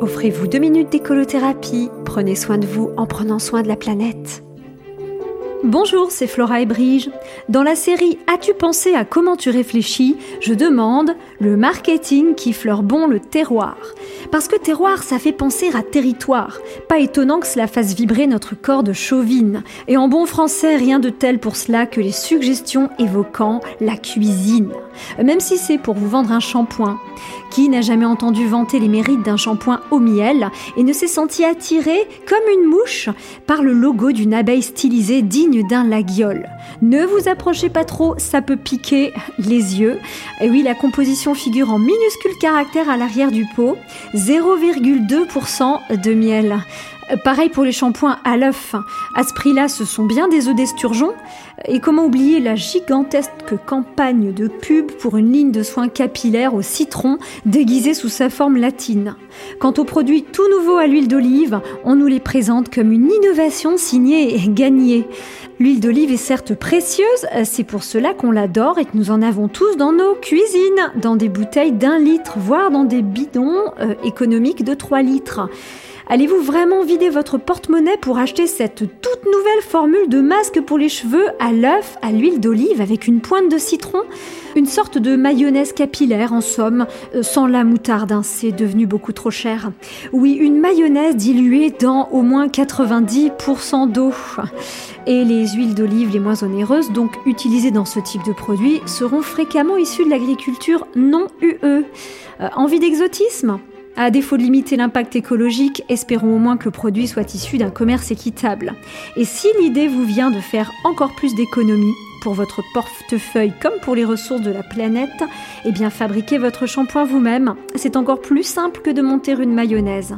Offrez-vous deux minutes d'écolothérapie. Prenez soin de vous en prenant soin de la planète. Bonjour, c'est Flora et Brige. Dans la série As-tu pensé à comment tu réfléchis Je demande le marketing qui fleure bon le terroir. Parce que terroir, ça fait penser à territoire. Pas étonnant que cela fasse vibrer notre corps de chauvine. Et en bon français, rien de tel pour cela que les suggestions évoquant la cuisine. Même si c'est pour vous vendre un shampoing. Qui n'a jamais entendu vanter les mérites d'un shampoing au miel et ne s'est senti attiré comme une mouche par le logo d'une abeille stylisée digne d'un laguiole? Ne vous approchez pas trop, ça peut piquer les yeux. Et oui, la composition figure en minuscules caractères à l'arrière du pot. 0,2% de miel. Pareil pour les shampoings à l'œuf. À ce prix-là, ce sont bien des œufs d'esturgeon. Et comment oublier la gigantesque campagne de pub pour une ligne de soins capillaires au citron déguisée sous sa forme latine? Quant aux produits tout nouveaux à l'huile d'olive, on nous les présente comme une innovation signée et gagnée. L'huile d'olive est certes précieuse, c'est pour cela qu'on l'adore et que nous en avons tous dans nos cuisines, dans des bouteilles d'un litre, voire dans des bidons euh, économiques de 3 litres. Allez-vous vraiment vider votre porte-monnaie pour acheter cette toute nouvelle formule de masque pour les cheveux à l'œuf, à l'huile d'olive avec une pointe de citron? Une sorte de mayonnaise capillaire en somme, euh, sans la moutarde, hein, c'est devenu beaucoup trop cher. Oui, une mayonnaise diluée dans au moins 90% d'eau. Et les huiles d'olive les moins onéreuses, donc utilisées dans ce type de produit, seront fréquemment issues de l'agriculture non UE. Euh, envie d'exotisme? À défaut de limiter l'impact écologique, espérons au moins que le produit soit issu d'un commerce équitable. Et si l'idée vous vient de faire encore plus d'économies pour votre portefeuille comme pour les ressources de la planète, eh bien fabriquez votre shampoing vous-même. C'est encore plus simple que de monter une mayonnaise.